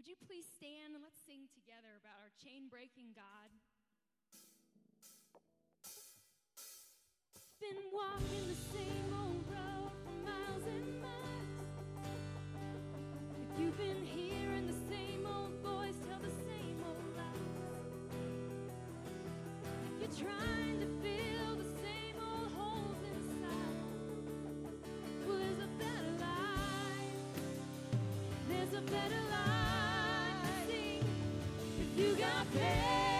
Would you please stand and let's sing together about our chain breaking God? Been walking the same old road for miles and miles. If you've been hearing the same old voice tell the same old lies, if you're trying to fill the same old holes inside, well, there's a better life. There's a better agape.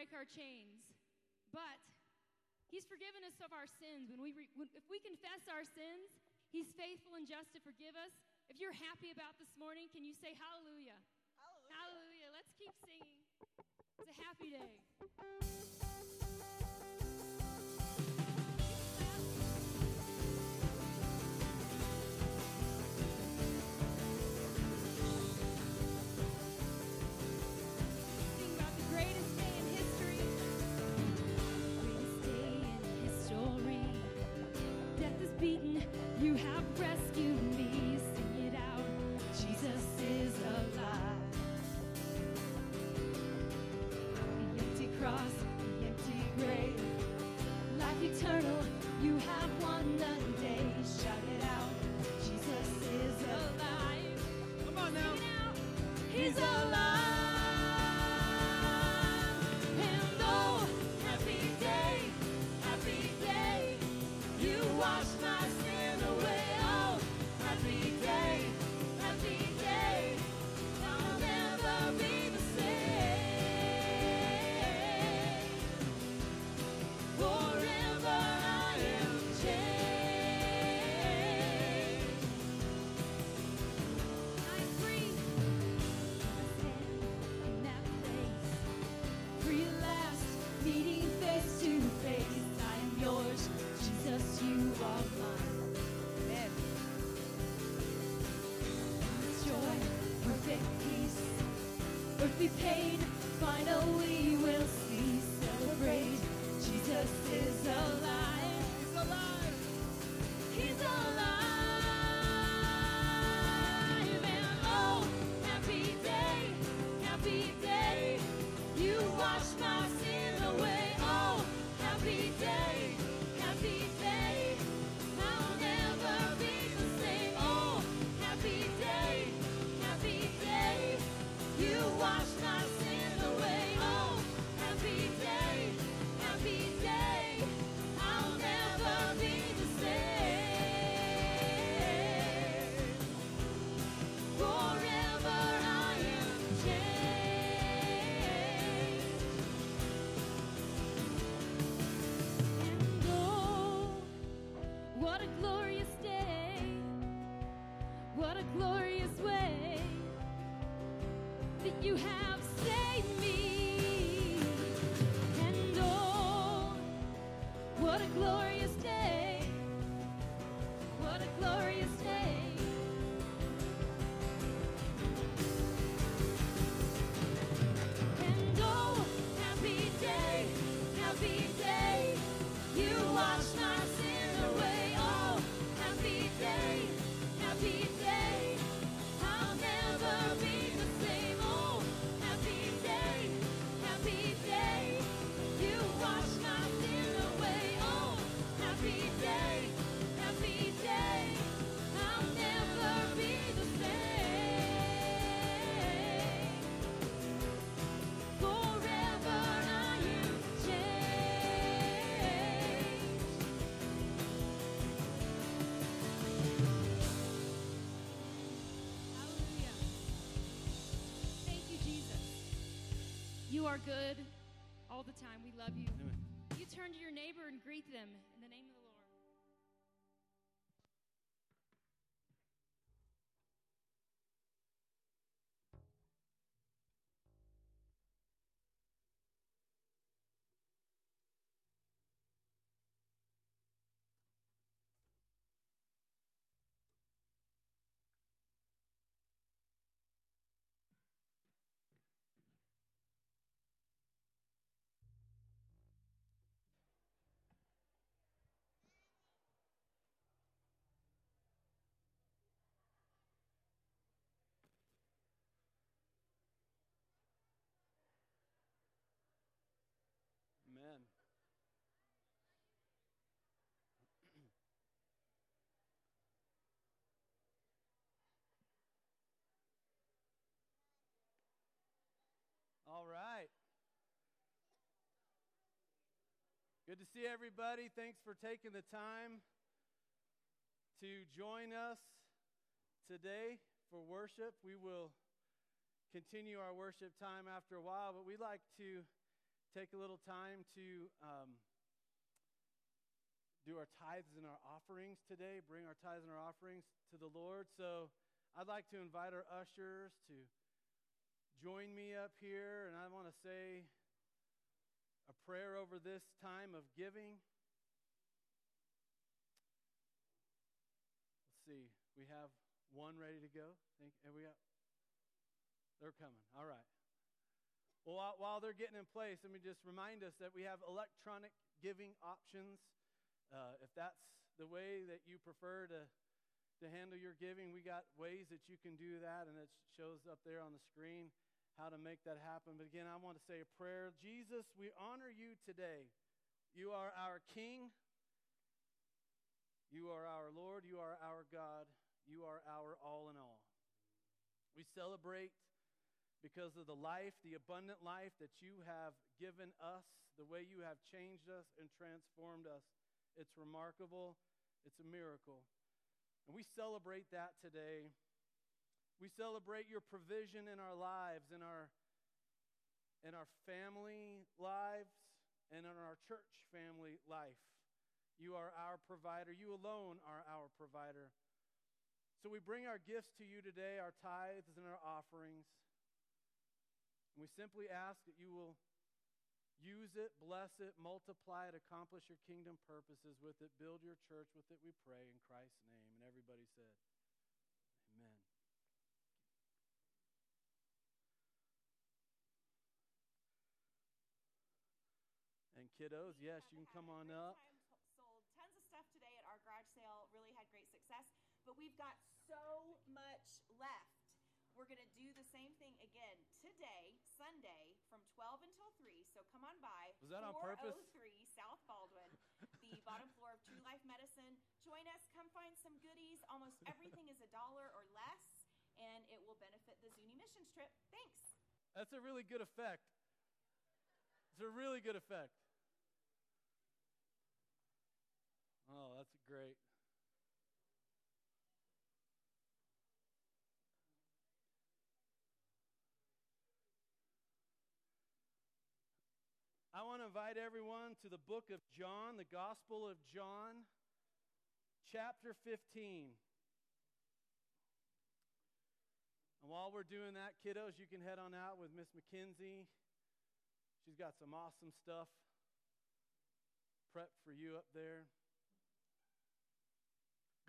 break our chains. But He's forgiven us of our sins. When we re- when, if we confess our sins, He's faithful and just to forgive us. If you're happy about this morning, can you say hallelujah? Hallelujah. hallelujah. Let's keep singing. It's a happy day. Are good Good to see everybody. Thanks for taking the time to join us today for worship. We will continue our worship time after a while, but we'd like to take a little time to um, do our tithes and our offerings today, bring our tithes and our offerings to the Lord. So I'd like to invite our ushers to join me up here, and I want to say a prayer over this time of giving. Let's see. We have one ready to go. Think, we got? They're coming. All right. Well, while, while they're getting in place, let me just remind us that we have electronic giving options. Uh, if that's the way that you prefer to, to handle your giving, we got ways that you can do that, and it shows up there on the screen how to make that happen. But again, I want to say a prayer. Jesus, we honor you today. You are our King. You are our Lord. You are our God. You are our all in all. We celebrate because of the life, the abundant life that you have given us, the way you have changed us and transformed us. It's remarkable. It's a miracle. And we celebrate that today. We celebrate your provision in our lives, in our in our family lives, and in our church family life. You are our provider. You alone are our provider. So we bring our gifts to you today, our tithes and our offerings. And we simply ask that you will use it, bless it, multiply it, accomplish your kingdom purposes with it, build your church with it, we pray in Christ's name. And everybody said, kiddos. Yes, you can come on up. Sold tons of stuff today at our garage sale. Really had great success. But we've got so much left. We're going to do the same thing again today, Sunday, from 12 until 3. So come on by. Was that on purpose? 403 South Baldwin, the bottom floor of True Life Medicine. Join us. Come find some goodies. Almost everything is a dollar or less, and it will benefit the Zuni missions trip. Thanks. That's a really good effect. It's a really good effect. Oh, that's great. I want to invite everyone to the book of John, the Gospel of John, chapter 15. And while we're doing that, kiddos, you can head on out with Miss McKenzie. She's got some awesome stuff prepped for you up there.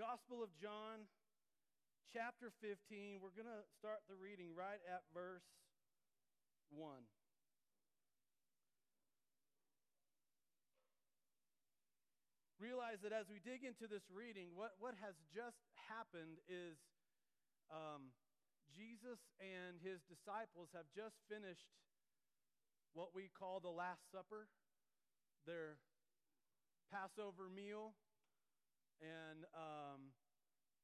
Gospel of John, chapter 15. We're going to start the reading right at verse 1. Realize that as we dig into this reading, what, what has just happened is um, Jesus and his disciples have just finished what we call the Last Supper, their Passover meal, and um,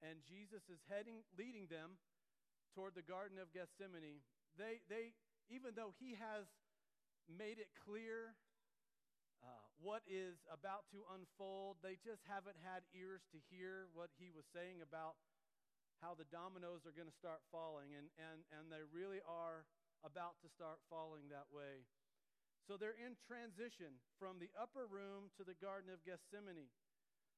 and Jesus is heading, leading them toward the Garden of Gethsemane. They they even though he has made it clear uh, what is about to unfold, they just haven't had ears to hear what he was saying about how the dominoes are going to start falling, and, and, and they really are about to start falling that way. So they're in transition from the upper room to the Garden of Gethsemane.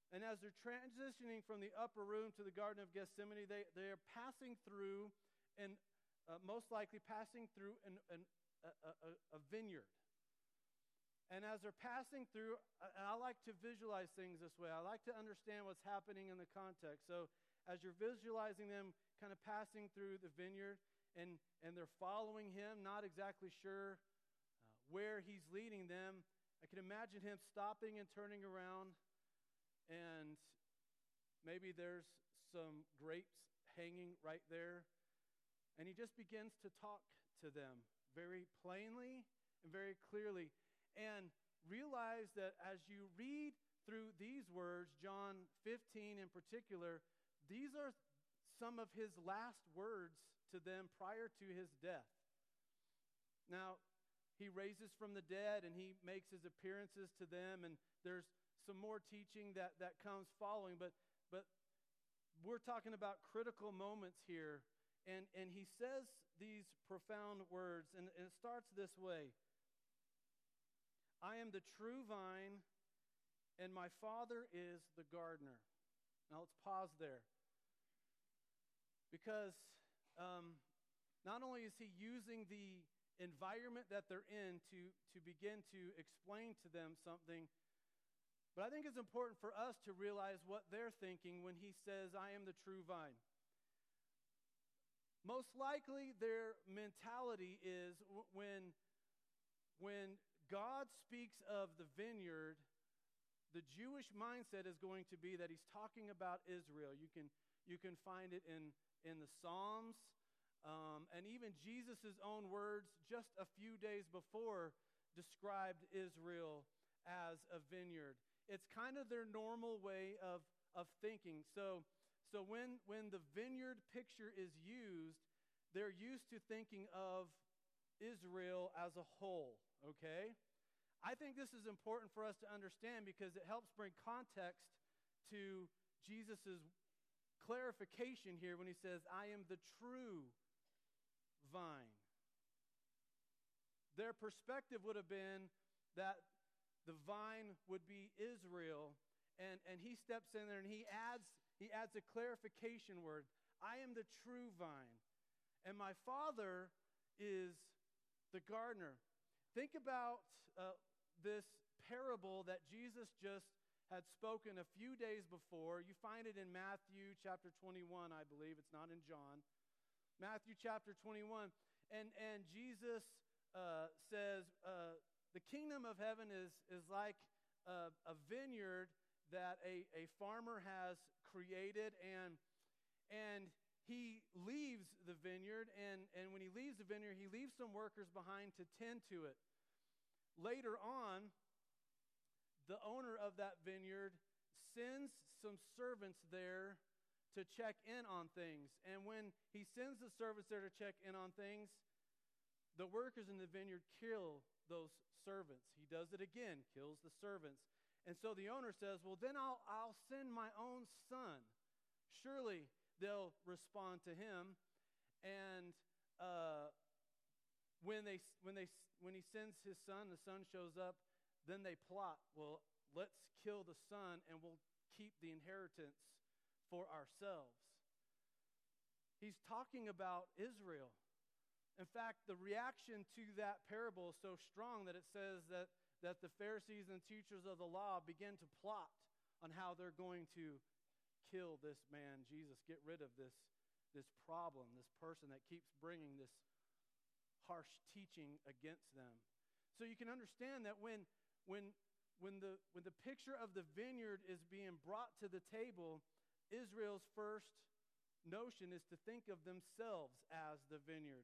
And as they're transitioning from the upper room to the Garden of Gethsemane, they, they are passing through, and uh, most likely passing through an, an, a, a, a vineyard. And as they're passing through, and I like to visualize things this way, I like to understand what's happening in the context. So as you're visualizing them kind of passing through the vineyard and, and they're following him, not exactly sure uh, where he's leading them, I can imagine him stopping and turning around, and maybe there's some grapes hanging right there. And he just begins to talk to them very plainly and very clearly. And realize that as you read through these words, John 15 in particular, these are some of his last words to them prior to his death. Now, he raises from the dead and he makes his appearances to them, and there's some more teaching that, that comes following, but, but we're talking about critical moments here. And, and he says these profound words, and, and it starts this way I am the true vine, and my Father is the gardener. Now let's pause there. Because um, not only is he using the environment that they're in to, to begin to explain to them something, but I think it's important for us to realize what they're thinking when he says, I am the true vine. Most likely, their mentality is when, when God speaks of the vineyard, the Jewish mindset is going to be that he's talking about Israel. You can, you can find it in, in the Psalms, um, and even Jesus' own words just a few days before described Israel as a vineyard. It's kind of their normal way of, of thinking. So, so when, when the vineyard picture is used, they're used to thinking of Israel as a whole, okay? I think this is important for us to understand because it helps bring context to Jesus' clarification here when he says, I am the true vine. Their perspective would have been that the vine would be Israel, and, and he steps in there and he adds, he adds a clarification word I am the true vine, and my Father is the gardener. Think about uh, this parable that Jesus just had spoken a few days before. You find it in Matthew chapter 21, I believe. It's not in John. Matthew chapter 21. And, and Jesus uh, says, uh, the kingdom of heaven is, is like a, a vineyard that a, a farmer has created, and, and he leaves the vineyard, and, and when he leaves the vineyard, he leaves some workers behind to tend to it. Later on, the owner of that vineyard sends some servants there to check in on things. And when he sends the servants there to check in on things, the workers in the vineyard kill those servants. He does it again, kills the servants. And so the owner says, Well, then I'll, I'll send my own son. Surely they'll respond to him. And uh, when, they, when, they, when he sends his son, the son shows up, then they plot, Well, let's kill the son and we'll keep the inheritance for ourselves. He's talking about Israel. In fact, the reaction to that parable is so strong that it says that, that the Pharisees and teachers of the law begin to plot on how they're going to kill this man, Jesus, get rid of this, this problem, this person that keeps bringing this harsh teaching against them. So you can understand that when, when, when, the, when the picture of the vineyard is being brought to the table, Israel's first notion is to think of themselves as the vineyard.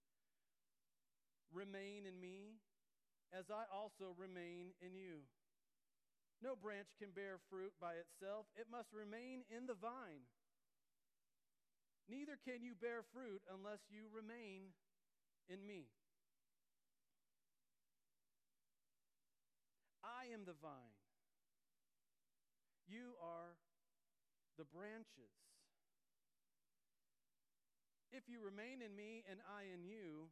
Remain in me, as I also remain in you. No branch can bear fruit by itself, it must remain in the vine. Neither can you bear fruit unless you remain in me. I am the vine. You are the branches. If you remain in me and I in you,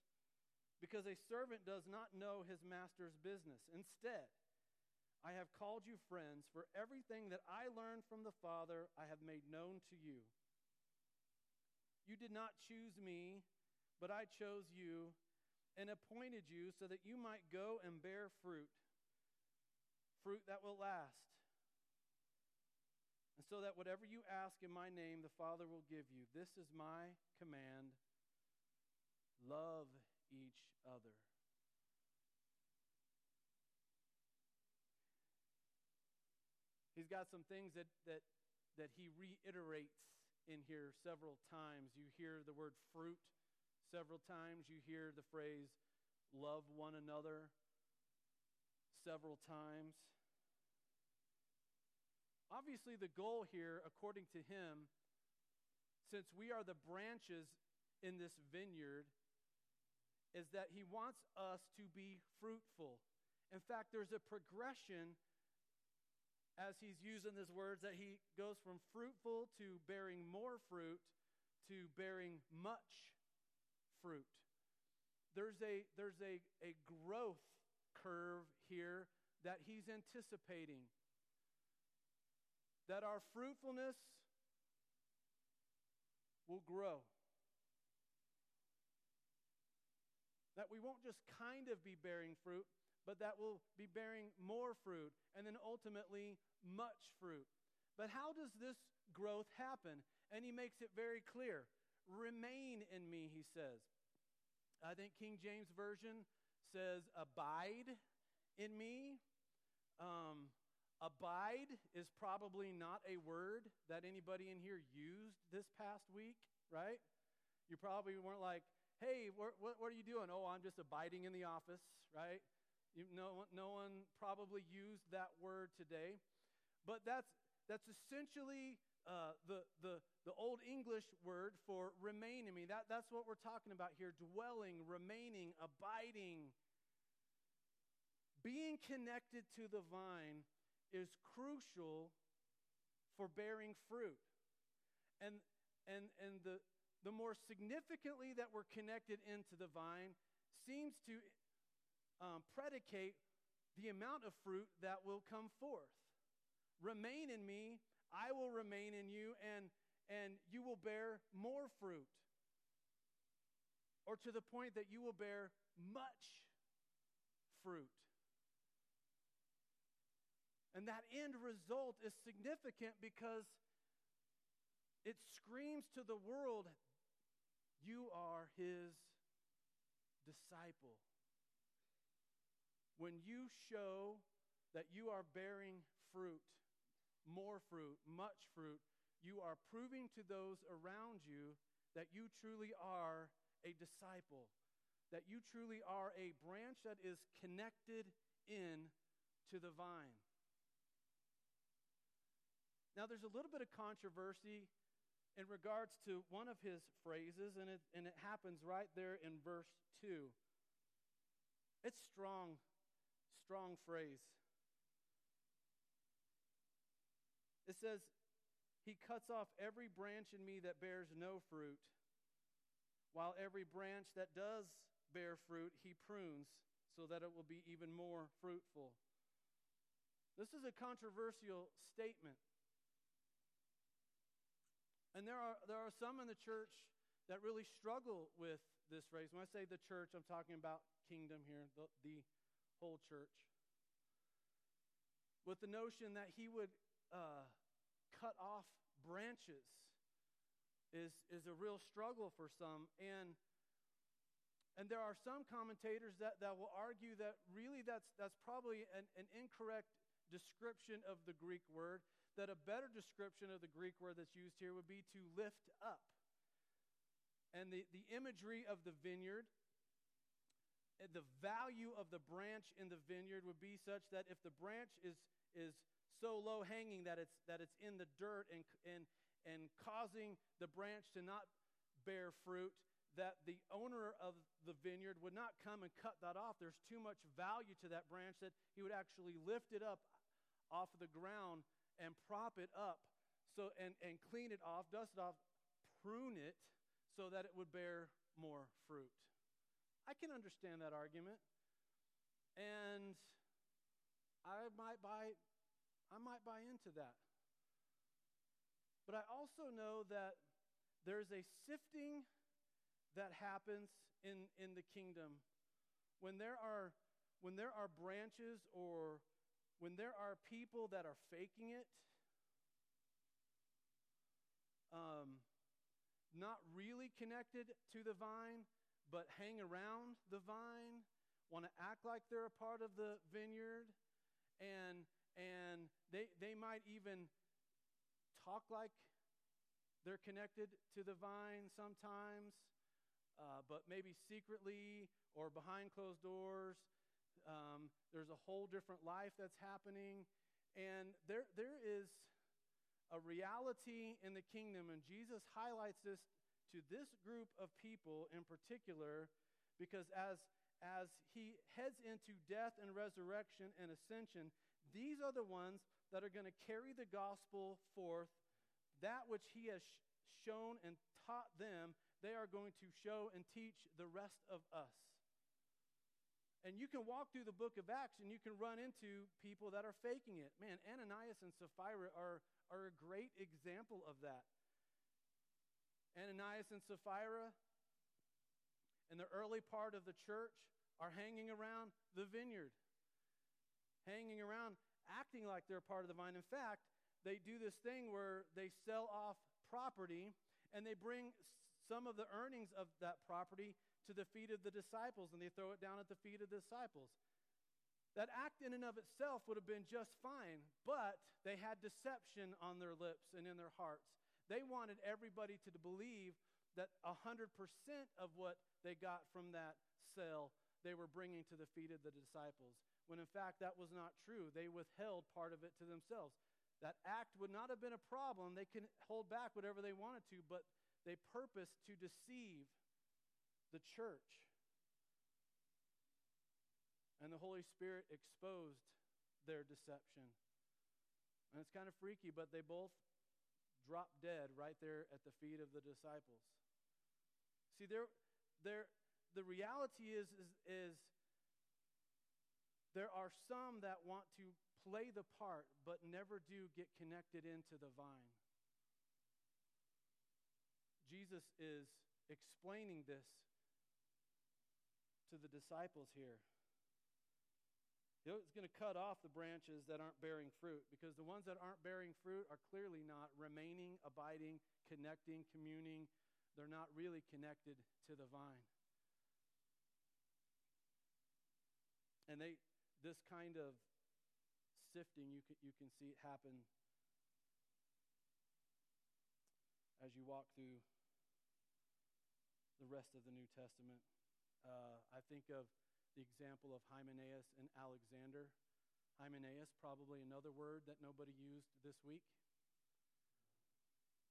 because a servant does not know his master's business. Instead, I have called you friends, for everything that I learned from the Father I have made known to you. You did not choose me, but I chose you and appointed you so that you might go and bear fruit, fruit that will last. And so that whatever you ask in my name, the Father will give you. This is my command love each other. He's got some things that, that, that he reiterates in here several times. You hear the word fruit several times. You hear the phrase love one another several times. Obviously, the goal here, according to him, since we are the branches in this vineyard, is that he wants us to be fruitful. In fact, there's a progression as he's using these words, that he goes from fruitful to bearing more fruit to bearing much fruit. There's a, there's a, a growth curve here that he's anticipating. That our fruitfulness will grow. That we won't just kind of be bearing fruit, but that we'll be bearing more fruit and then ultimately much fruit. But how does this growth happen? And he makes it very clear remain in me, he says. I think King James Version says, abide in me. Um, abide is probably not a word that anybody in here used this past week, right? You probably weren't like, hey, what, what, are you doing? Oh, I'm just abiding in the office, right? You, no, no one probably used that word today. But that's, that's essentially uh, the, the, the Old English word for remain in me. That, that's what we're talking about here dwelling, remaining, abiding. Being connected to the vine is crucial for bearing fruit. And, and, and the, the more significantly that we're connected into the vine seems to um, predicate the amount of fruit that will come forth. Remain in me, I will remain in you, and and you will bear more fruit. Or to the point that you will bear much fruit. And that end result is significant because it screams to the world you are his disciple. When you show that you are bearing fruit, more fruit, much fruit, you are proving to those around you that you truly are a disciple, that you truly are a branch that is connected in to the vine. Now, there's a little bit of controversy in regards to one of his phrases, and it, and it happens right there in verse 2. It's strong, strong phrase. It says, he cuts off every branch in me that bears no fruit, while every branch that does bear fruit, he prunes so that it will be even more fruitful. This is a controversial statement. And there are, there are some in the church that really struggle with this phrase. When I say the church, I'm talking about kingdom here, the, the whole church. With the notion that he would uh, cut off branches is, is a real struggle for some. And, and there are some commentators that, that will argue that really that's, that's probably an, an incorrect description of the Greek word, that a better description of the Greek word that's used here would be to lift up. And the, the imagery of the vineyard, eh, the value of the branch in the vineyard would be such that if the branch is, is so low hanging that it's, that it's in the dirt and, and, and causing the branch to not bear fruit, that the owner of the vineyard would not come and cut that off. There's too much value to that branch that he would actually lift it up off of the ground and prop it up so, and, and clean it off, dust it off, prune it so that it would bear more fruit. I can understand that argument. And I might buy I might buy into that. But I also know that there's a sifting that happens in, in the kingdom when there are when there are branches or when there are people that are faking it um, not really connected to the vine but hang around the vine want to act like they're a part of the vineyard and and they, they might even talk like they're connected to the vine sometimes, uh, but maybe secretly or behind closed doors. Um, there's a whole different life that's happening. And there, there is a reality in the kingdom, and Jesus highlights this to this group of people in particular because as, as he heads into death and resurrection and ascension, these are the ones that are going to carry the gospel forth, that which he has sh- shown and taught them, they are going to show and teach the rest of us. And you can walk through the book of Acts and you can run into people that are faking it. Man, Ananias and Sapphira are, are a great example of that. Ananias and Sapphira in the early part of the church are hanging around the vineyard, hanging around, acting like they're part of the vine. In fact, they do this thing where they sell off property and they bring some of the earnings of that property to the feet of the disciples and they throw it down at the feet of the disciples. That act in and of itself would have been just fine, but they had deception on their lips and in their hearts. They wanted everybody to believe that 100% of what they got from that sale they were bringing to the feet of the disciples, when in fact that was not true. They withheld part of it to themselves. That act would not have been a problem. They can hold back whatever they wanted to, but they purposed to deceive the church. And the Holy Spirit exposed their deception. And it's kind of freaky, but they both dropped dead right there at the feet of the disciples. See, there, there, the reality is, is, is there are some that want to play the part but never do get connected into the vine. Jesus is explaining this to the disciples here. It's going to cut off the branches that aren't bearing fruit because the ones that aren't bearing fruit are clearly not remaining, abiding, connecting, communing. They're not really connected to the vine. And they, this kind of sifting, you can, you can see it happen as you walk through the rest of the New Testament. Uh, I think of the example of Hymenaeus and Alexander. Hymenaeus, probably another word that nobody used this week.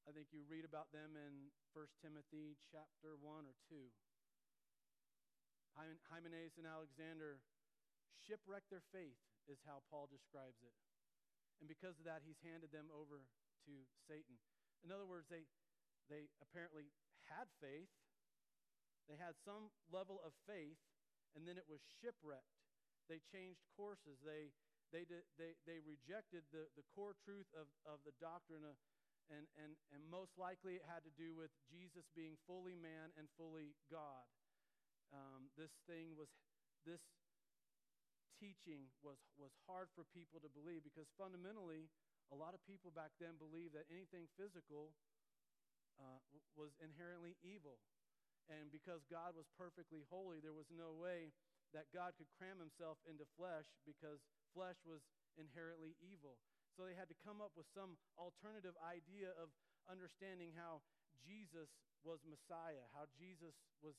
I think you read about them in 1 Timothy chapter 1 or 2. Hymenaeus and Alexander shipwrecked their faith, is how Paul describes it. And because of that, he's handed them over to Satan. In other words, they, they apparently had faith, they had some level of faith, and then it was shipwrecked. They changed courses. They, they, they, they rejected the, the core truth of, of the doctrine, of, and, and, and most likely it had to do with Jesus being fully man and fully God. Um, this thing was, this teaching was, was hard for people to believe because fundamentally, a lot of people back then believed that anything physical uh, was inherently evil. And because God was perfectly holy, there was no way that God could cram himself into flesh because flesh was inherently evil. So they had to come up with some alternative idea of understanding how Jesus was Messiah, how Jesus was,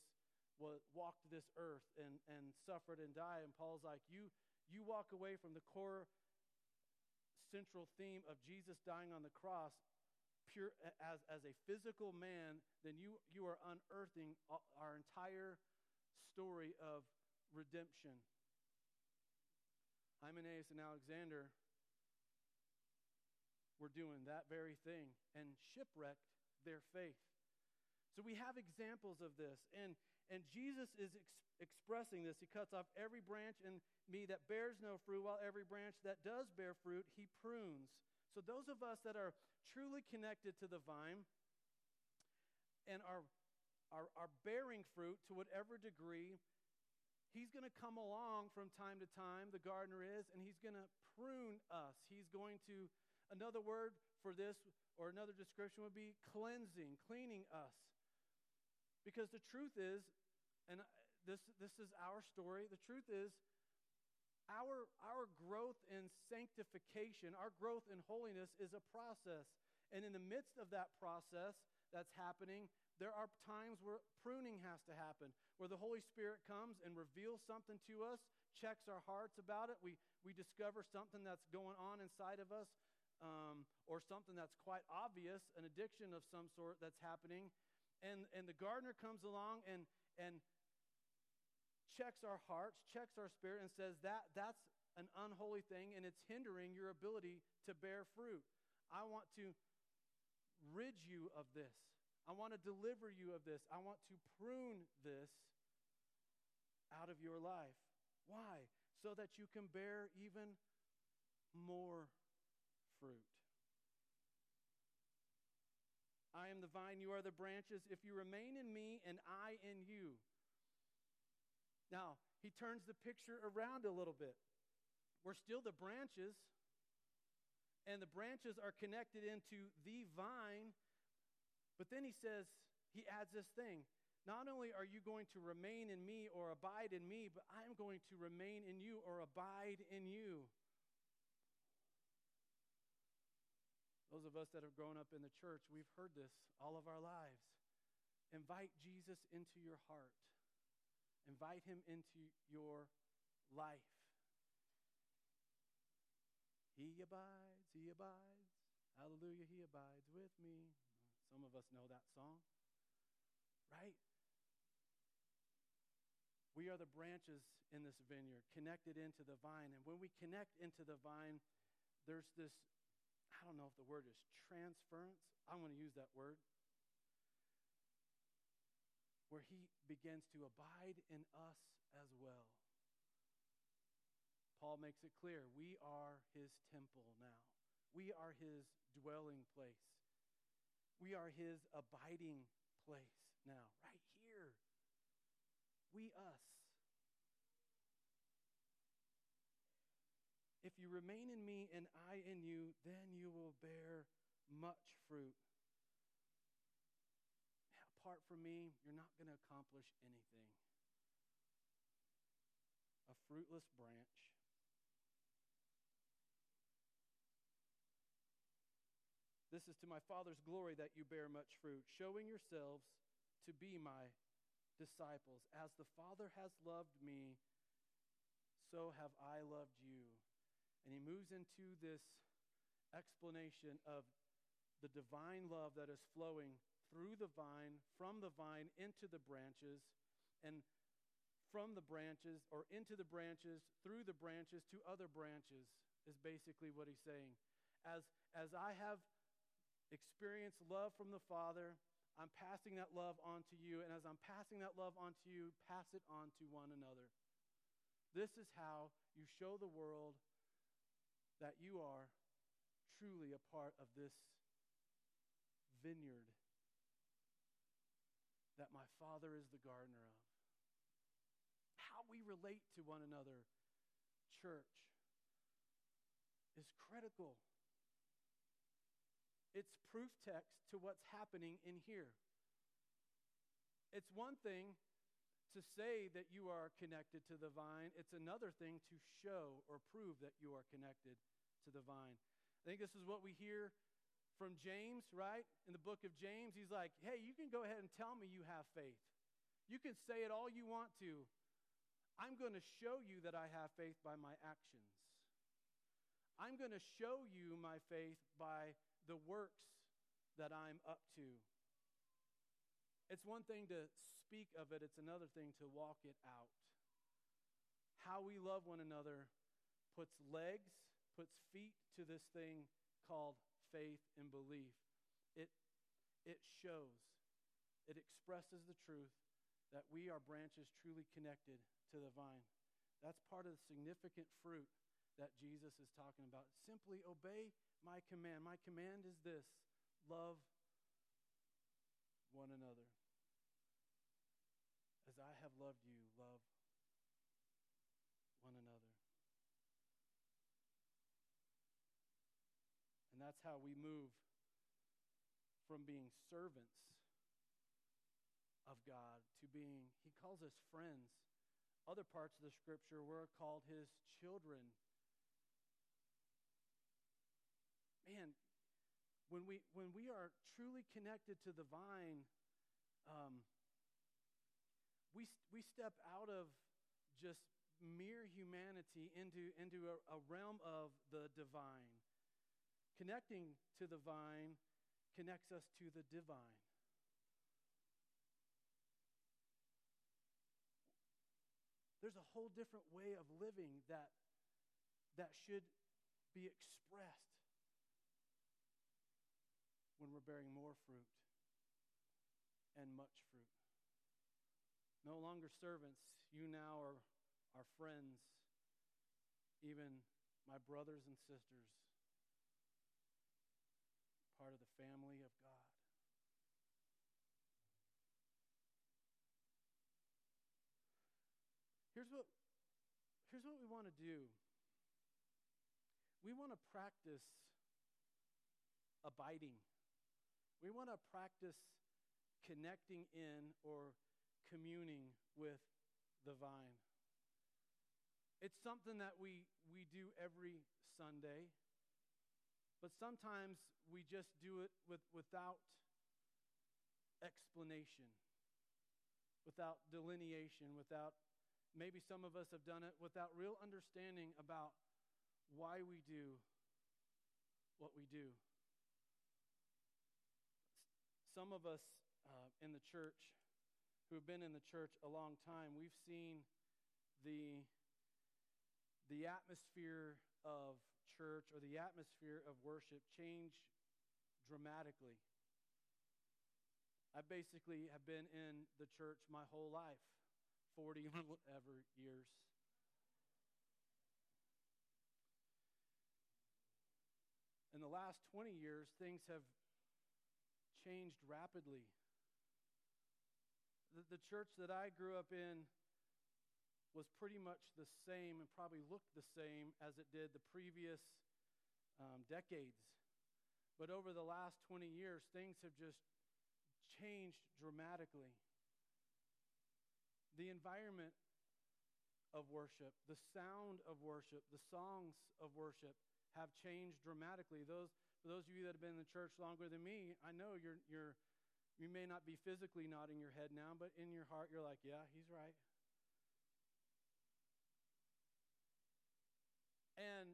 was walked this earth and, and suffered and died. And Paul's like, you, you walk away from the core central theme of Jesus dying on the cross pure as, as a physical man, then you, you are unearthing our entire story of redemption. Hymenaeus and Alexander were doing that very thing and shipwrecked their faith. So we have examples of this. And, and Jesus is ex- expressing this. He cuts off every branch in me that bears no fruit, while every branch that does bear fruit, he prunes. So those of us that are truly connected to the vine and are, are, are bearing fruit to whatever degree, he's going to come along from time to time, the gardener is, and he's going to prune us. He's going to, another word for this or another description would be cleansing, cleaning us. Because the truth is, and this, this is our story, the truth is, our, our growth in sanctification, our growth in holiness is a process. And in the midst of that process that's happening, there are times where pruning has to happen, where the Holy Spirit comes and reveals something to us, checks our hearts about it. We, we discover something that's going on inside of us, um, or something that's quite obvious, an addiction of some sort that's happening. And, and the gardener comes along and, and checks our hearts, checks our spirit, and says that that's an unholy thing and it's hindering your ability to bear fruit. I want to rid you of this. I want to deliver you of this. I want to prune this out of your life. Why? So that you can bear even more fruit. I am the vine, you are the branches. If you remain in me and I in you. Now, he turns the picture around a little bit. We're still the branches, and the branches are connected into the vine. But then he says, he adds this thing. Not only are you going to remain in me or abide in me, but I am going to remain in you or abide in you. Those of us that have grown up in the church, we've heard this all of our lives. Invite Jesus into your heart, invite him into your life. He abides, he abides. Hallelujah, he abides with me. Some of us know that song, right? We are the branches in this vineyard, connected into the vine. And when we connect into the vine, there's this I don't know if the word is transference. I'm going to use that word. Where he begins to abide in us as well. Paul makes it clear we are his temple now, we are his dwelling place, we are his abiding place now, right here. We, us. If you remain in me and I in you, then you will bear much fruit. Apart from me, you're not going to accomplish anything. A fruitless branch. This is to my Father's glory that you bear much fruit, showing yourselves to be my disciples. As the Father has loved me, so have I loved you. And he moves into this explanation of the divine love that is flowing through the vine, from the vine into the branches, and from the branches or into the branches, through the branches to other branches, is basically what he's saying. As, as I have experienced love from the Father, I'm passing that love on to you. And as I'm passing that love on to you, pass it on to one another. This is how you show the world that you are truly a part of this vineyard that my Father is the gardener of. How we relate to one another, church, is critical. It's proof text to what's happening in here. It's one thing to say that you are connected to the vine, it's another thing to show or prove that you are connected to the vine. I think this is what we hear from James, right? In the book of James, he's like, hey, you can go ahead and tell me you have faith. You can say it all you want to. I'm going to show you that I have faith by my actions. I'm going to show you my faith by the works that I'm up to. It's one thing to speak of it, it's another thing to walk it out. How we love one another puts legs, puts feet to this thing called faith and belief. It, it shows, it expresses the truth that we are branches truly connected to the vine. That's part of the significant fruit that Jesus is talking about. Simply obey my command. My command is this love one another. As I have loved you, love one another. And that's how we move from being servants of God to being, he calls us friends. Other parts of the scripture, we're called his children. Man, when we, when we are truly connected to the vine, um, we, we step out of just mere humanity into, into a, a realm of the divine. Connecting to the vine connects us to the divine. There's a whole different way of living that that should be expressed when we're bearing more fruit and much fruit. No longer servants, you now are our friends, even my brothers and sisters, part of the family of God. Here's what, here's what we want to do we want to practice abiding. We want to practice connecting in or communing with the vine. It's something that we, we do every Sunday, but sometimes we just do it with, without explanation, without delineation, without maybe some of us have done it without real understanding about why we do what we do. Some of us uh, in the church who have been in the church a long time, we've seen the, the atmosphere of church or the atmosphere of worship change dramatically. I basically have been in the church my whole life, 40 whatever years. in the last 20 years, things have changed rapidly. The, the church that I grew up in was pretty much the same and probably looked the same as it did the previous um, decades. But over the last 20 years, things have just changed dramatically. The environment of worship, the sound of worship, the songs of worship have changed dramatically. Those, for those of you that have been in the church longer than me, I know you're, you're, you may not be physically nodding your head now, but in your heart, you're like, yeah, he's right. And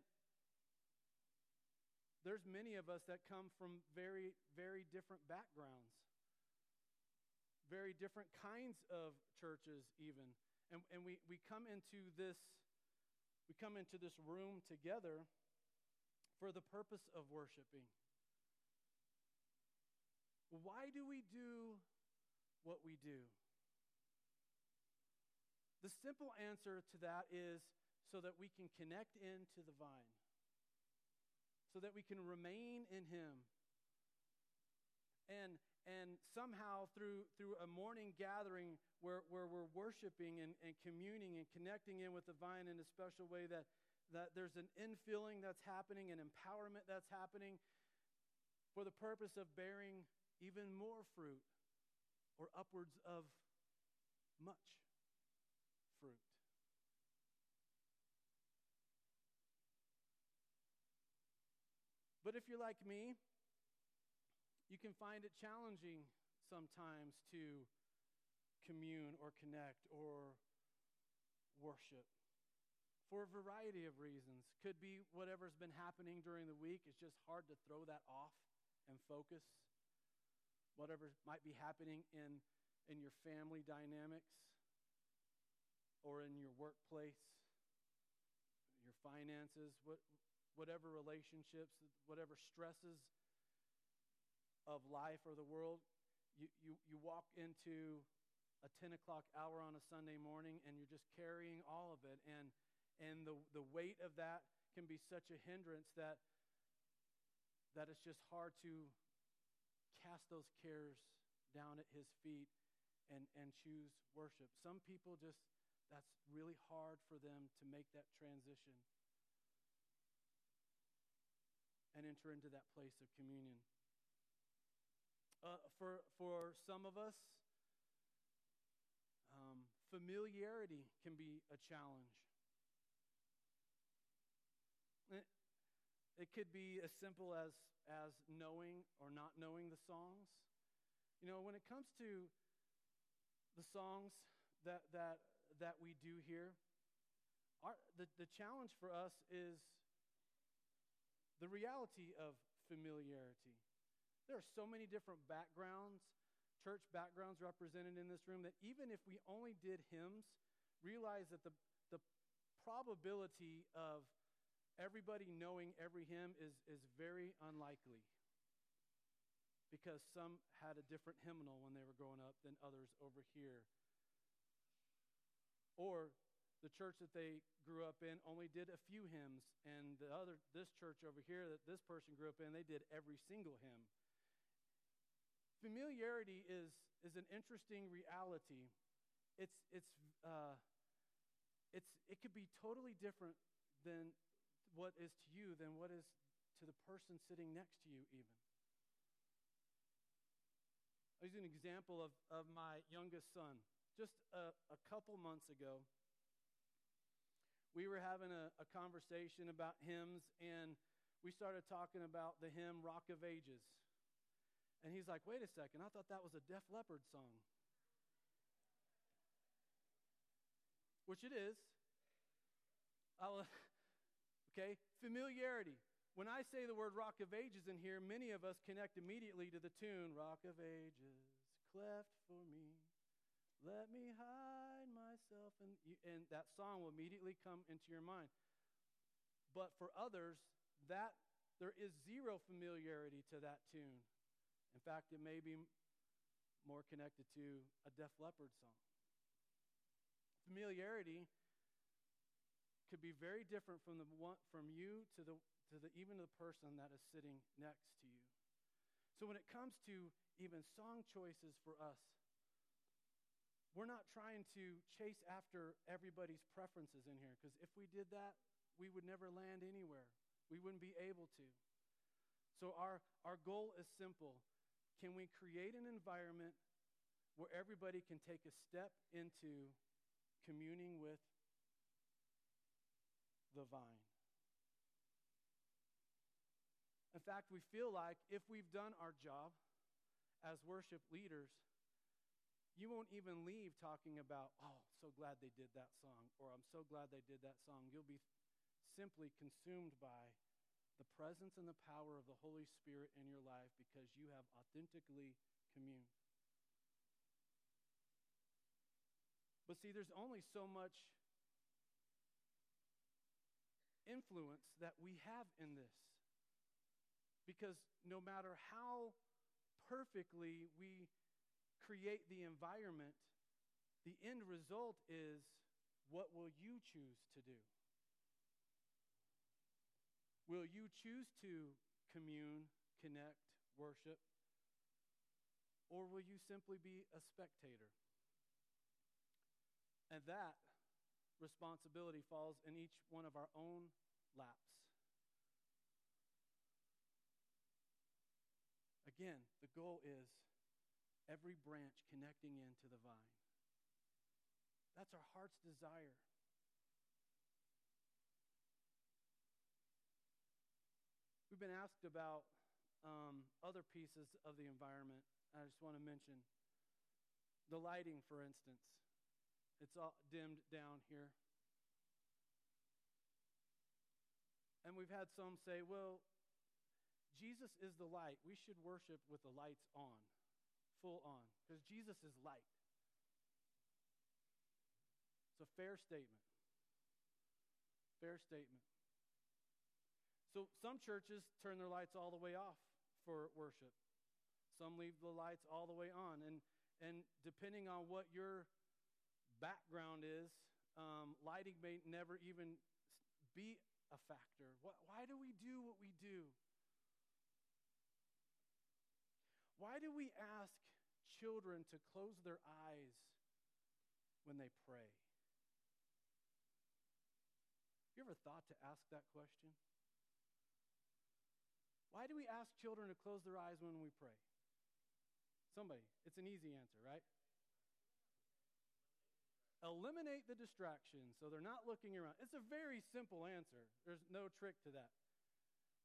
there's many of us that come from very, very different backgrounds, very different kinds of churches, even. And, and we, we come into this we come into this room together for the purpose of worshiping. Why do we do what we do? The simple answer to that is so that we can connect into the vine, so that we can remain in Him. And, and somehow through, through a morning gathering where, where we're worshiping and, and communing and connecting in with the vine in a special way that, that there's an infilling that's happening, an empowerment that's happening for the purpose of bearing even more fruit or upwards of much fruit. But if you're like me, you can find it challenging sometimes to commune or connect or worship for a variety of reasons. Could be whatever's been happening during the week. It's just hard to throw that off and focus. Whatever might be happening in, in your family dynamics or in your workplace, your finances, what, whatever relationships, whatever stresses of life or the world, you, you, you walk into a 10 o'clock hour on a Sunday morning and you're just carrying all of it. And and the, the weight of that can be such a hindrance that, that it's just hard to cast those cares down at his feet and, and choose worship. Some people just, that's really hard for them to make that transition and enter into that place of communion. Uh, for, for some of us, um, familiarity can be a challenge. It could be as simple as, as knowing or not knowing the songs. You know, when it comes to the songs that, that, that we do here, our, the, the challenge for us is the reality of familiarity. There are so many different backgrounds, church backgrounds represented in this room, that even if we only did hymns, realize that the, the probability of everybody knowing every hymn is, is very unlikely because some had a different hymnal when they were growing up than others over here. Or the church that they grew up in only did a few hymns, and the other this church over here that this person grew up in, they did every single hymn. Familiarity is, is an interesting reality. It's, it's, uh, it's, it could be totally different than what is to you than what is to the person sitting next to you, even. I'll use an example of, of my youngest son. Just a, a couple months ago, we were having a, a conversation about hymns, and we started talking about the hymn Rock of Ages. And he's like, wait a second, I thought that was a Def Leppard song. Which it is. I'll, okay, familiarity. When I say the word Rock of Ages in here, many of us connect immediately to the tune Rock of Ages, cleft for me. Let me hide myself. And, you, and that song will immediately come into your mind. But for others, that there is zero familiarity to that tune. In fact, it may be more connected to a Def Leppard song. Familiarity could be very different from the one, from you to the to the even the person that is sitting next to you. So when it comes to even song choices for us, we're not trying to chase after everybody's preferences in here because if we did that, we would never land anywhere. We wouldn't be able to. So our our goal is simple. Can we create an environment where everybody can take a step into communing with the vine? In fact, we feel like if we've done our job as worship leaders, you won't even leave talking about, oh, so glad they did that song, or I'm so glad they did that song. You'll be simply consumed by the presence and the power of the Holy Spirit in your life because you have authentically communed. But see, there's only so much influence that we have in this. Because no matter how perfectly we create the environment, the end result is what will you choose to do? Will you choose to commune, connect, worship? Or will you simply be a spectator? And that responsibility falls in each one of our own laps. Again, the goal is every branch connecting into the vine. That's our heart's desire. We've been asked about um, other pieces of the environment. I just want to mention the lighting, for instance. It's all dimmed down here. And we've had some say, well, Jesus is the light. We should worship with the lights on, full on, because Jesus is light. It's a fair statement. Fair statement. So some churches turn their lights all the way off for worship. Some leave the lights all the way on. And, and depending on what your background is, um, lighting may never even be a factor. Why, why do we do what we do? Why do we ask children to close their eyes when they pray? You ever thought to ask that question? Why do we ask children to close their eyes when we pray? Somebody, it's an easy answer, right? Eliminate the distraction so they're not looking around. It's a very simple answer. There's no trick to that.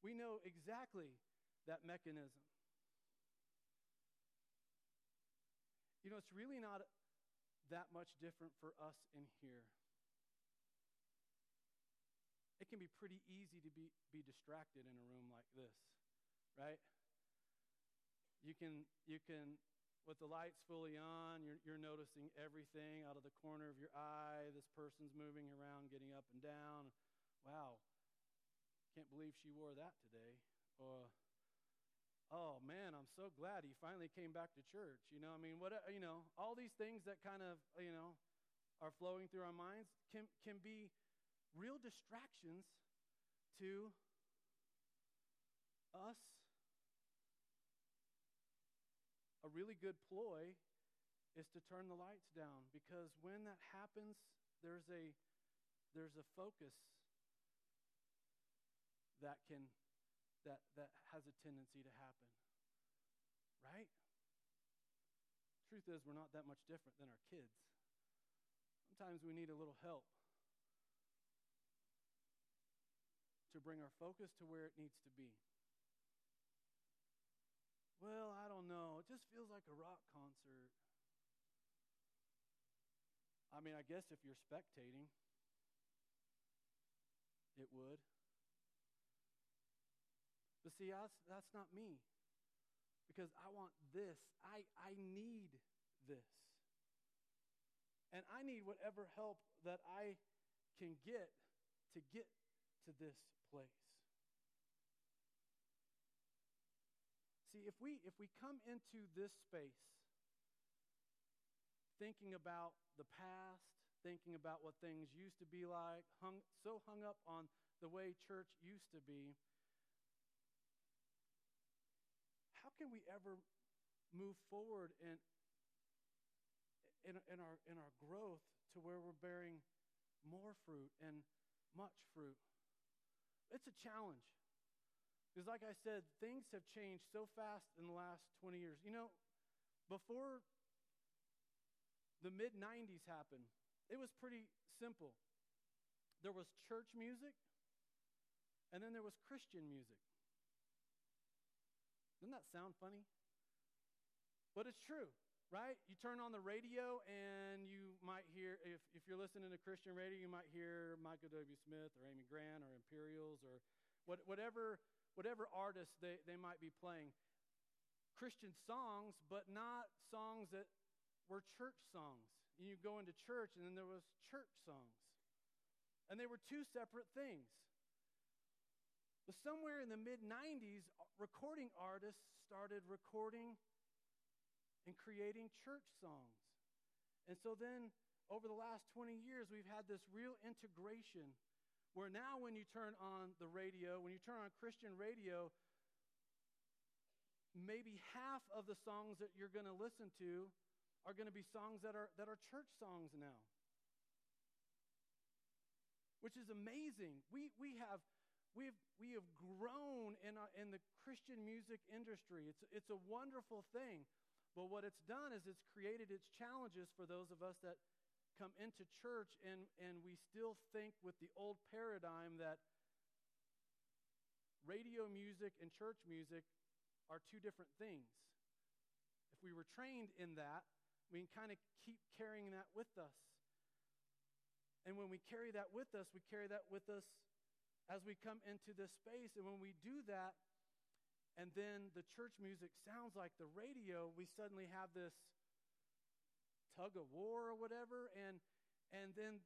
We know exactly that mechanism. You know, it's really not that much different for us in here. It can be pretty easy to be, be distracted in a room like this, right? You can, you can, with the lights fully on, you're, you're noticing everything out of the corner of your eye. This person's moving around, getting up and down. Wow. can't believe she wore that today. Or, oh man, I'm so glad he finally came back to church. You know, I mean, what, uh, you know, all these things that kind of, you know, are flowing through our minds can, can be real distractions to us. A really good ploy is to turn the lights down because when that happens, there's a there's a focus that can that that has a tendency to happen. Right? Truth is we're not that much different than our kids. Sometimes we need a little help to bring our focus to where it needs to be. Well, I don't know. It just feels like a rock concert. I mean, I guess if you're spectating, it would. But see, that's, that's not me. Because I want this. I, I need this. And I need whatever help that I can get to get to this place. See, if we if we come into this space thinking about the past, thinking about what things used to be like, hung so hung up on the way church used to be, how can we ever move forward in in, in our in our growth to where we're bearing more fruit and much fruit? It's a challenge. Because, like I said, things have changed so fast in the last 20 years. You know, before the mid 90s happened, it was pretty simple. There was church music, and then there was Christian music. That sound funny? But it's true, right? You turn on the radio, and you might hear, if, if you're listening to Christian radio, you might hear Michael W. Smith or Amy Grant or Imperials or what, whatever whatever artist they, they might be playing. Christian songs, but not songs that were church songs. You go into church, and then there was church songs. And they were two separate things. But somewhere in the mid 90s, recording artists started recording and creating church songs. And so then, over the last 20 years, we've had this real integration where now, when you turn on the radio, when you turn on Christian radio, maybe half of the songs that you're going to listen to are going to be songs that are, that are church songs now. Which is amazing. We, we, have, we, have, we have grown in, our, in the Christian music industry. It's, it's a wonderful thing. But what it's done is it's created its challenges for those of us that come into church and, and we still think with the old paradigm that radio music and church music are two different things. If we were trained in that, we can kind of keep carrying that with us. And when we carry that with us, we carry that with us as we come into this space. And when we do that, and then the church music sounds like the radio, we suddenly have this tug of war or whatever, and and then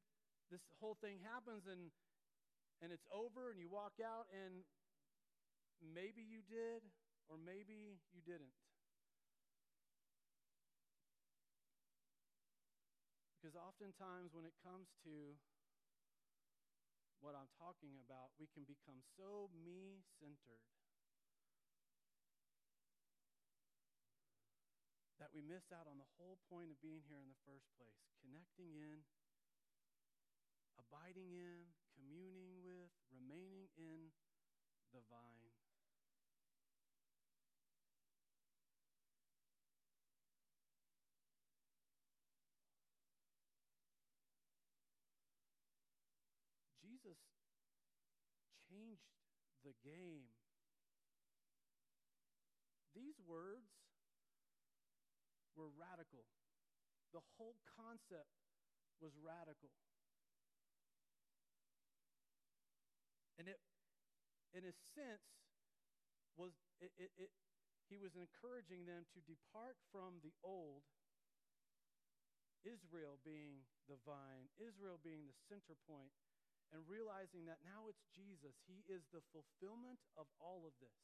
this whole thing happens and and it's over and you walk out and maybe you did or maybe you didn't. Because oftentimes when it comes to what I'm talking about, we can become so me centered that we miss out on the whole point of being here in the first place connecting in, abiding in, communing with, remaining in the vine. Jesus changed the game. These words were radical. The whole concept was radical. And it, in a sense, was it, it, it, he was encouraging them to depart from the old, Israel being the vine, Israel being the center point, and realizing that now it's Jesus. He is the fulfillment of all of this.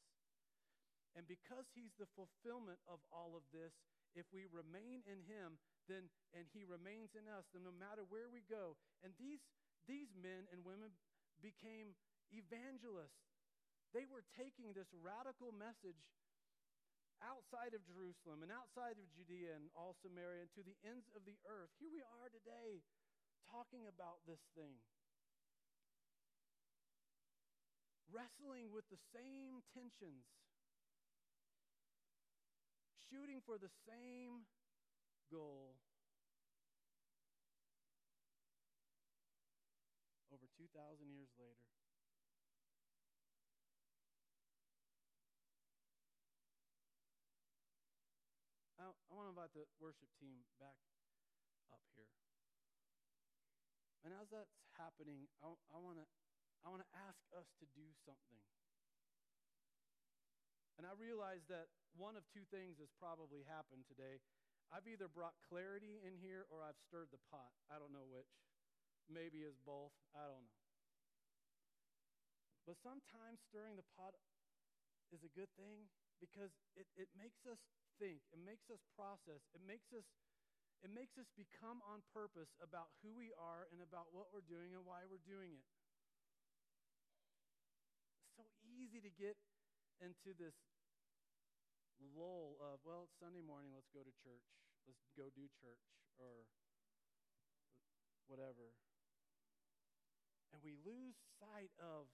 And because he's the fulfillment of all of this, if we remain in him, then and he remains in us, then no matter where we go, and these these men and women became evangelists. They were taking this radical message outside of Jerusalem and outside of Judea and all Samaria and to the ends of the earth. Here we are today talking about this thing. Wrestling with the same tensions shooting for the same goal over 2,000 years later. I, I want to invite the worship team back up here. And as that's happening, I, I want to I want to ask us to do something. And I realize that one of two things has probably happened today. I've either brought clarity in here or I've stirred the pot. I don't know which. Maybe it's both. I don't know. But sometimes stirring the pot is a good thing because it, it makes us think, it makes us process, it makes us it makes us become on purpose about who we are and about what we're doing and why we're doing it. Easy to get into this lull of, well, it's Sunday morning, let's go to church. Let's go do church or whatever. And we lose sight of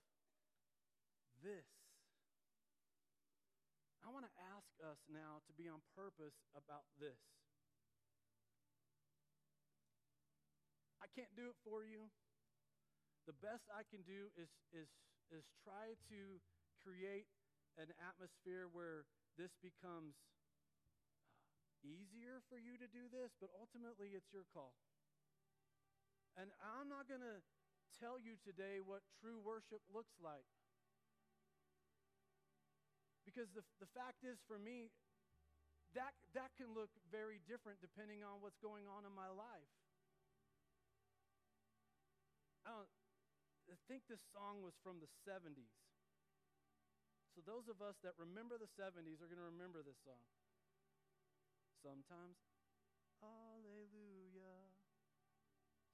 this. I want to ask us now to be on purpose about this. I can't do it for you. The best I can do is, is, is try to create an atmosphere where this becomes uh, easier for you to do this, but ultimately it's your call. And I'm not going to tell you today what true worship looks like. Because the, the fact is, for me, that, that can look very different depending on what's going on in my life. I, don't, I think this song was from the 70s. So, those of us that remember the 70s are going to remember this song. Sometimes, Alleluia.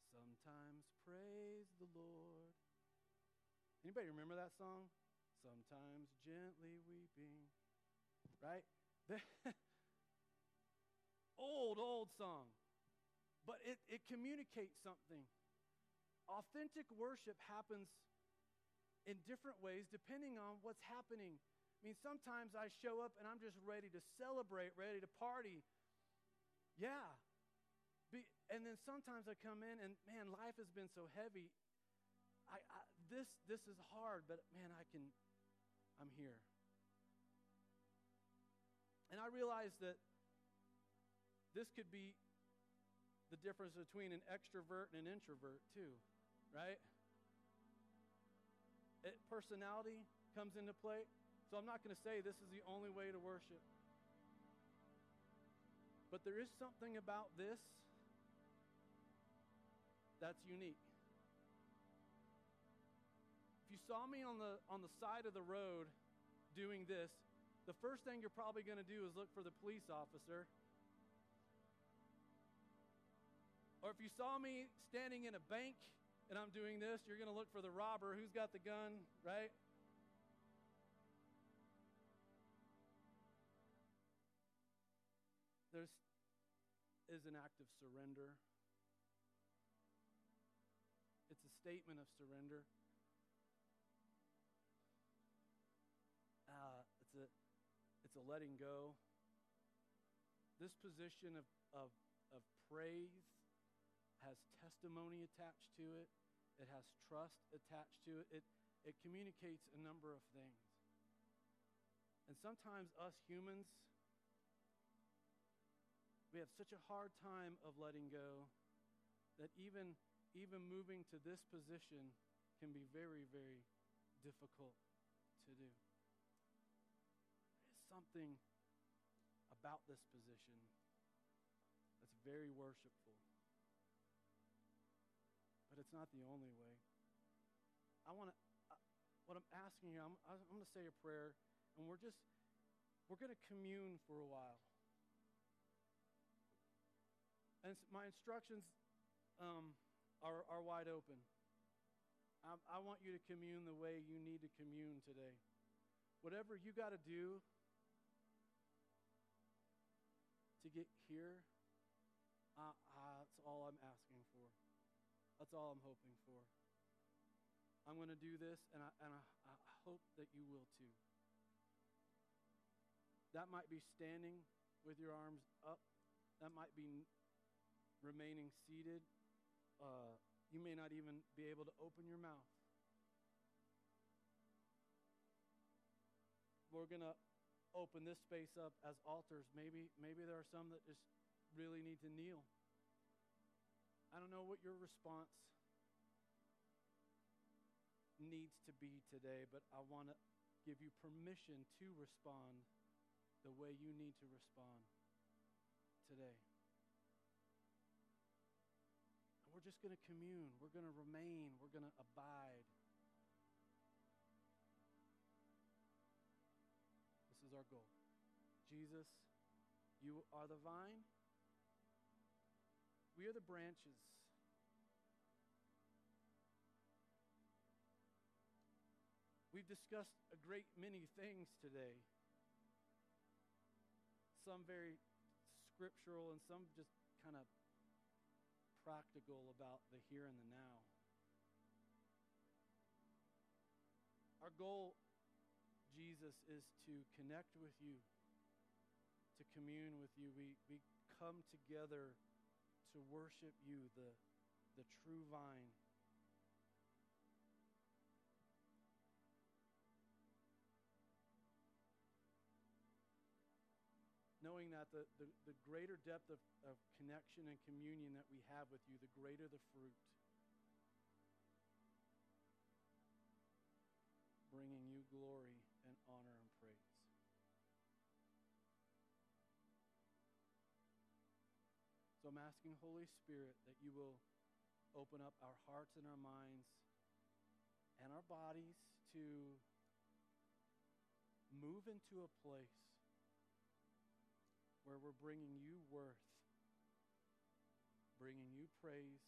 Sometimes, praise the Lord. Anybody remember that song? Sometimes, gently weeping. Right? old, old song. But it, it communicates something. Authentic worship happens in different ways depending on what's happening. I mean, sometimes I show up and I'm just ready to celebrate, ready to party. Yeah. Be, and then sometimes I come in and man, life has been so heavy. I, I, this this is hard, but man, I can. I'm here. And I realize that this could be the difference between an extrovert and an introvert too, right? it, personality comes into play. So I'm not going to say this is the only way to worship. But there is something about this that's unique. If you saw me on the on the side of the road doing this, the first thing you're probably going to do is look for the police officer. Or if you saw me standing in a bank and I'm doing this, you're going to look for the robber. Who's got the gun, right? There's is an act of surrender. It's a statement of surrender. Uh, it's a it's a letting go. This position of, of, of praise has testimony attached to it. It has trust attached to it. It, it communicates a number of things. And sometimes us humans, we have such a hard time of letting go that even, even moving to this position can be very, very difficult to do. There is something about this position that's very worshipful. But it's not the only way. I want to, uh, what I'm asking you, I'm, I'm going to say a prayer, and we're just, we're going to commune for a while. And my instructions um, are, are wide open. I, I want you to commune the way you need to commune today. Whatever you got to do to get here, uh, uh, that's all I'm asking. That's all I'm hoping for. I'm going to do this, and, I, and I, I hope that you will too. That might be standing with your arms up. That might be remaining seated. Uh, you may not even be able to open your mouth. We're going to open this space up as altars. Maybe, maybe there are some that just really need to kneel. I don't know what your response needs to be today, but I want to give you permission to respond the way you need to respond today. And we're just going to commune. We're going to remain. We're going to abide. This is our goal. Jesus, you are the vine. We are the branches. We've discussed a great many things today. Some very scriptural and some just kind of practical about the here and the now. Our goal, Jesus, is to connect with you, to commune with you. We, we come together to worship you, the, the true vine. Knowing that the, the, the greater depth of, of connection and communion that we have with you, the greater the fruit. Bringing you glory So I'm asking, Holy Spirit, that you will open up our hearts and our minds and our bodies to move into a place where we're bringing you worth, bringing you praise,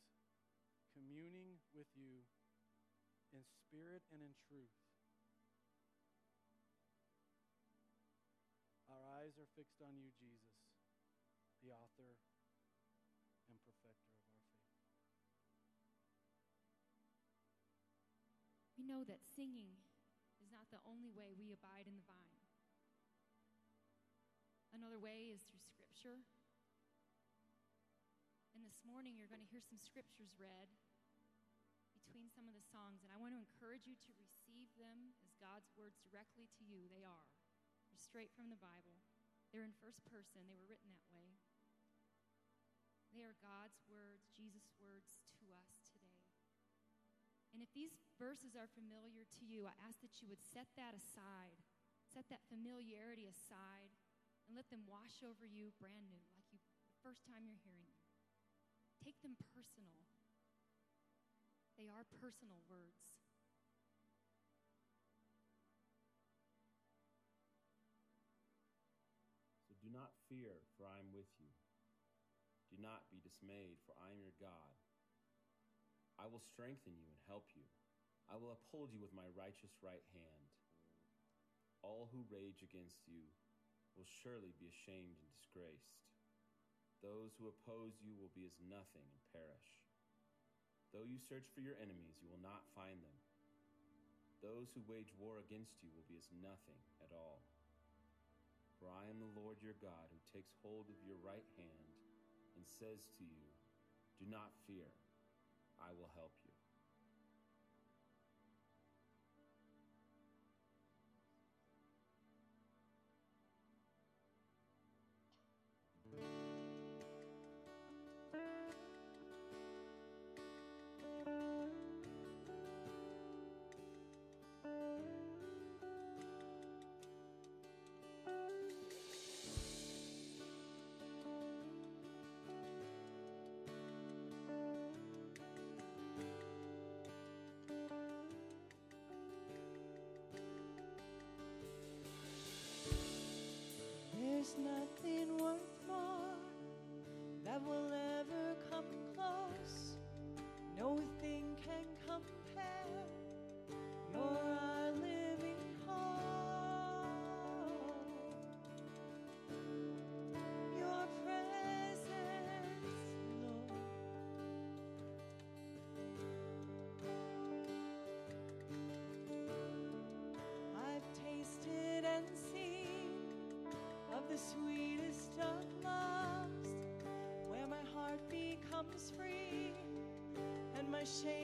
communing with you in spirit and in truth. Our eyes are fixed on you, Jesus, the author know that singing is not the only way we abide in the vine. Another way is through scripture. And this morning, you're going to hear some scriptures read between some of the songs. And I want to encourage you to receive them as God's words directly to you. They are. They're straight from the Bible, they're in first person, they were written that way. They are God's words, Jesus' words. And if these verses are familiar to you, I ask that you would set that aside, set that familiarity aside, and let them wash over you brand new, like you the first time you're hearing them. Take them personal. They are personal words. So do not fear, for I am with you. Do not be dismayed, for I am your God. I will strengthen you and help you. I will uphold you with my righteous right hand. All who rage against you will surely be ashamed and disgraced. Those who oppose you will be as nothing and perish. Though you search for your enemies, you will not find them. Those who wage war against you will be as nothing at all. For I am the Lord your God who takes hold of your right hand and says to you, Do not fear, I will help you. Shame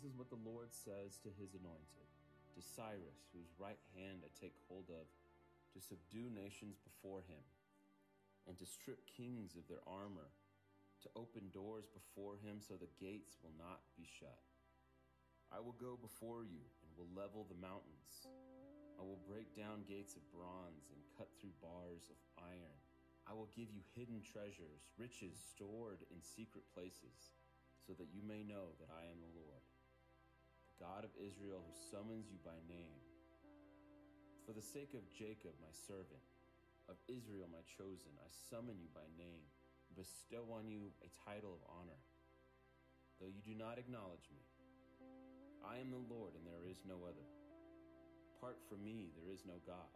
This is what the Lord says to his anointed, to Cyrus, whose right hand I take hold of, to subdue nations before him, and to strip kings of their armor, to open doors before him so the gates will not be shut. I will go before you and will level the mountains. I will break down gates of bronze and cut through bars of iron. I will give you hidden treasures, riches stored in secret places, so that you may know that I am the Lord, God of Israel who summons you by name. For the sake of Jacob, my servant, of Israel, my chosen, I summon you by name, and bestow on you a title of honor. Though you do not acknowledge me, I am the Lord, and there is no other. Apart from me, there is no God.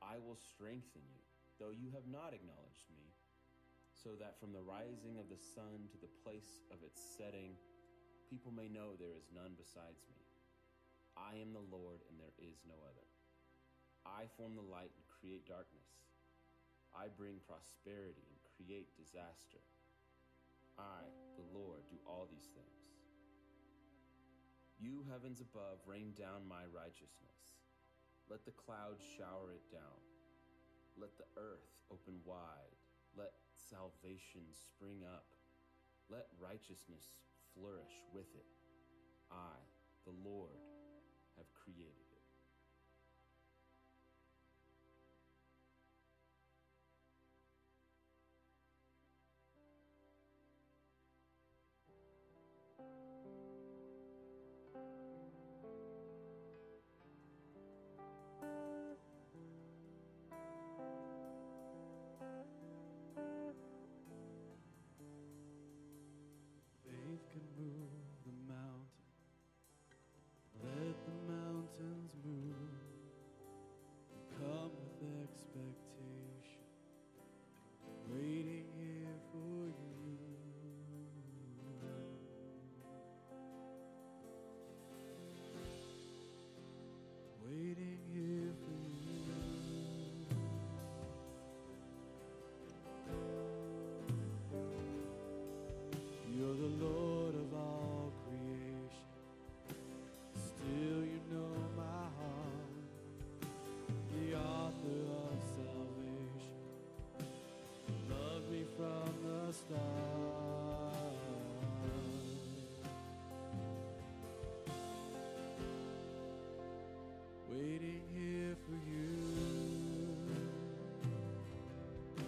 I will strengthen you, though you have not acknowledged me, so that from the rising of the sun to the place of its setting, people may know there is none besides me. I am the Lord, and there is no other. I form the light and create darkness. I bring prosperity and create disaster. I, the Lord, do all these things. You, heavens above, rain down my righteousness. Let the clouds shower it down. Let the earth open wide. Let salvation spring up. Let righteousness flourish with it. I, the Lord, have created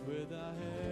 with our head.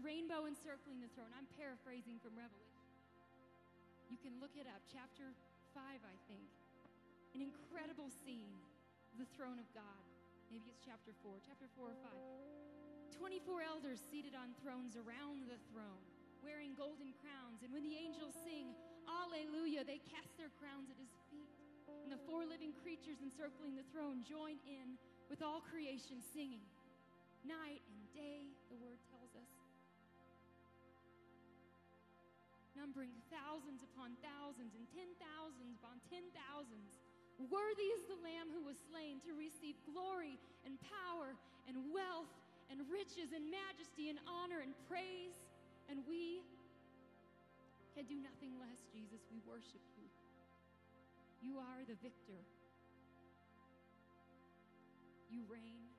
Rainbow encircling the throne. I'm paraphrasing from Revelation. You can look it up, chapter 5, I think. An incredible scene the throne of God. Maybe it's chapter 4, chapter 4 or 5. 24 elders seated on thrones around the throne, wearing golden crowns. And when the angels sing, Alleluia, they cast their crowns at his feet. And the four living creatures encircling the throne join in with all creation singing. Night and day, the word tells us. Numbering thousands upon thousands and ten thousands upon ten thousands. Worthy is the Lamb who was slain to receive glory and power and wealth and riches and majesty and honor and praise. And we can do nothing less, Jesus. We worship you. You are the victor. You reign.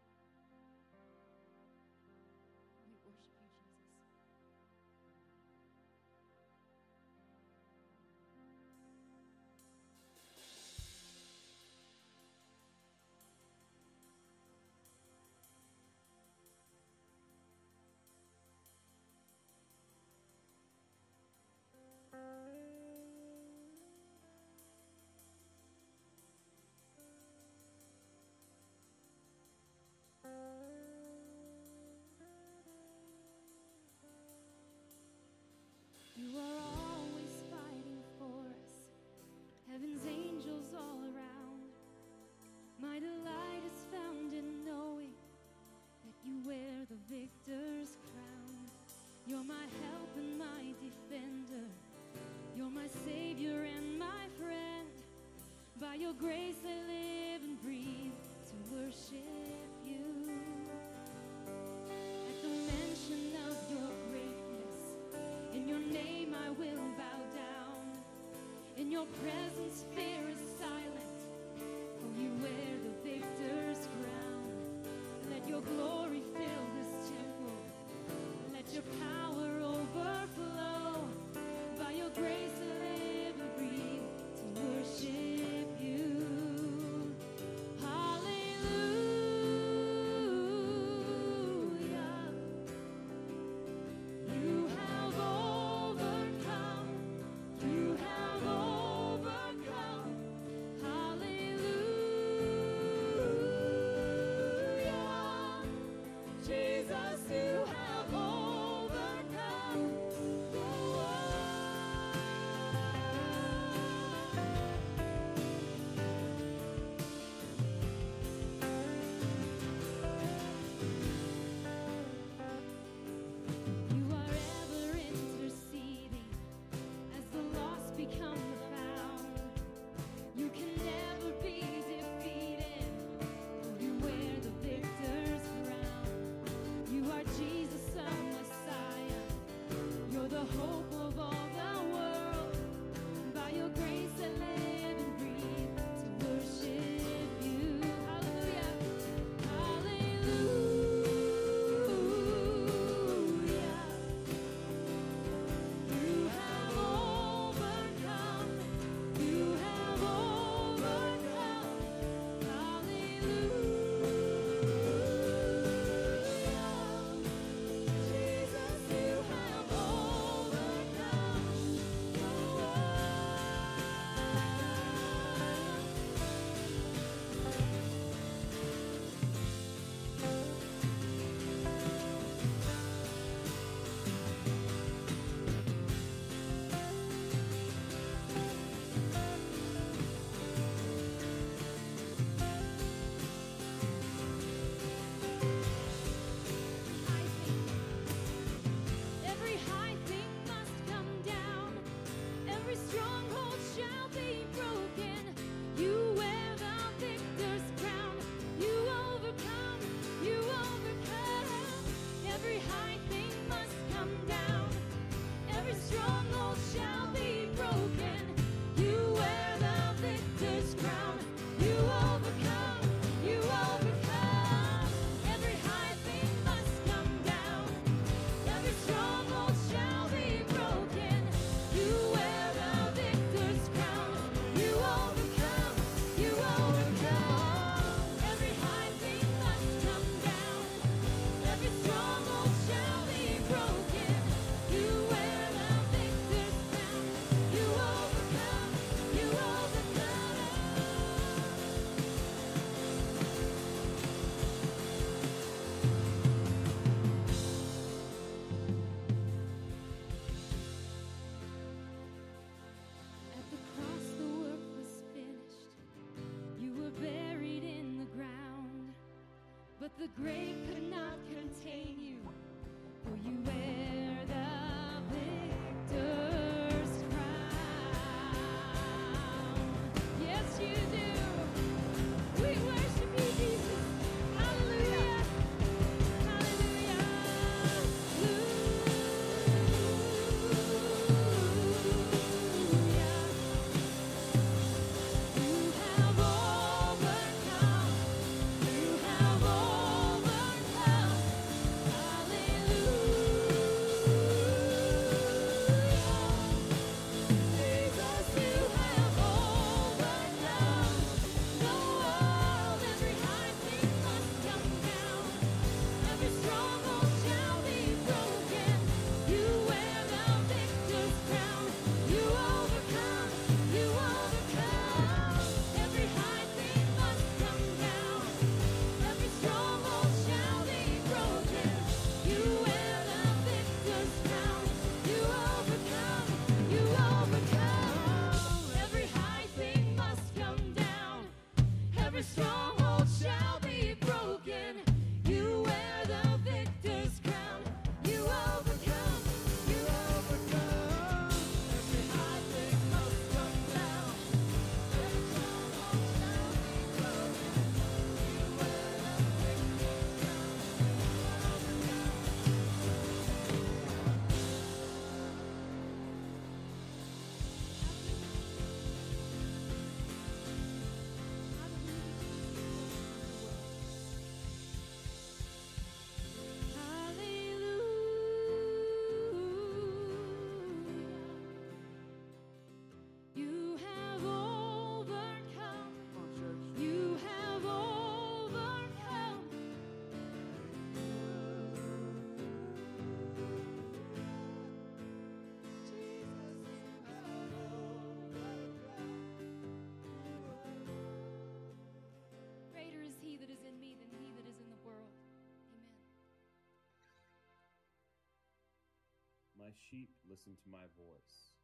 My sheep listen to my voice.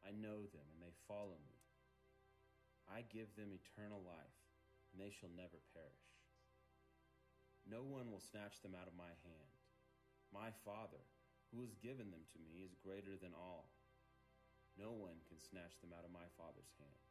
I know them, and they follow me. I give them eternal life, and they shall never perish. No one will snatch them out of my hand. My Father, who has given them to me, is greater than all. No one can snatch them out of my Father's hand.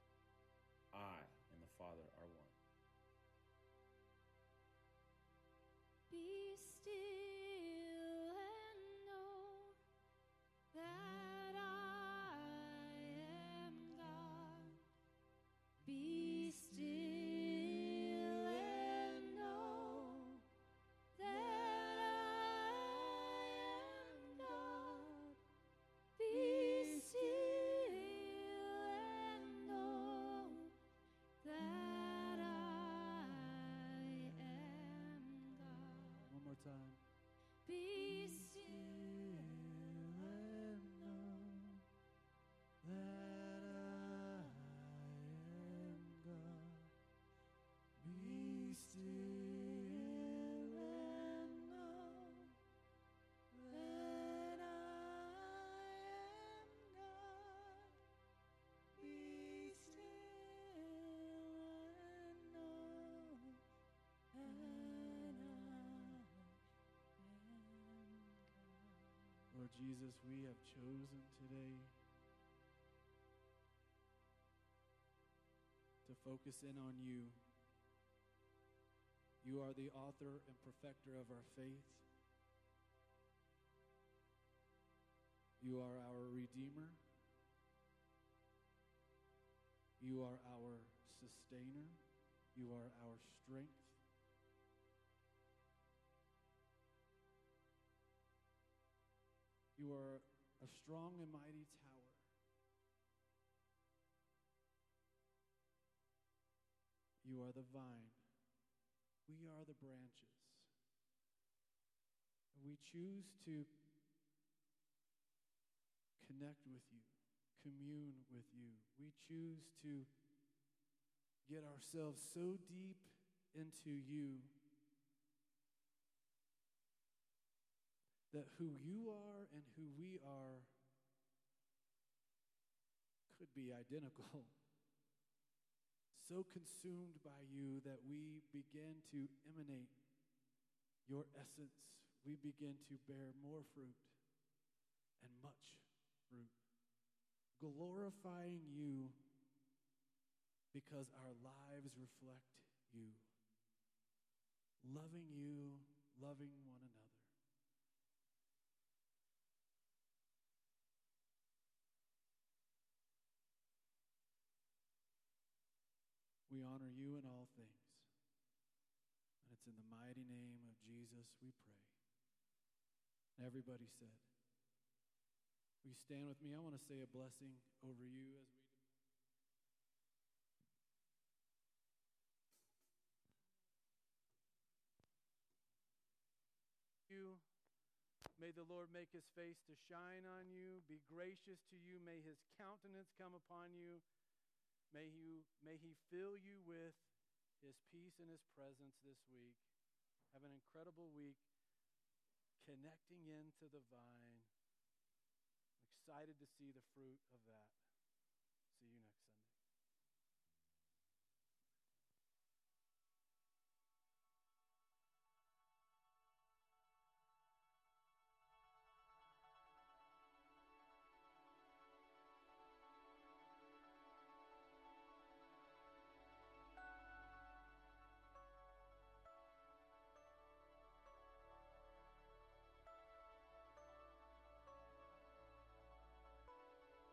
Lord Jesus, we have chosen today to focus in on you. You are the author and perfecter of our faith. You are our Redeemer. You are our sustainer. You are our strength. You are a strong and mighty tower. You are the vine. We are the branches. We choose to connect with you, commune with you. We choose to get ourselves so deep into you that who you are and who we are could be identical. So consumed by you that we begin to emanate your essence, we begin to bear more fruit and much fruit, glorifying you because our lives reflect you, loving you, loving one honor you in all things. And it's in the mighty name of Jesus we pray. Everybody said, Will you stand with me? I want to say a blessing over you as we. You. May the Lord make his face to shine on you, be gracious to you. May his countenance come upon you. May, you, may he fill you with his peace and his presence this week. Have an incredible week connecting into the vine. I'm excited to see the fruit of that.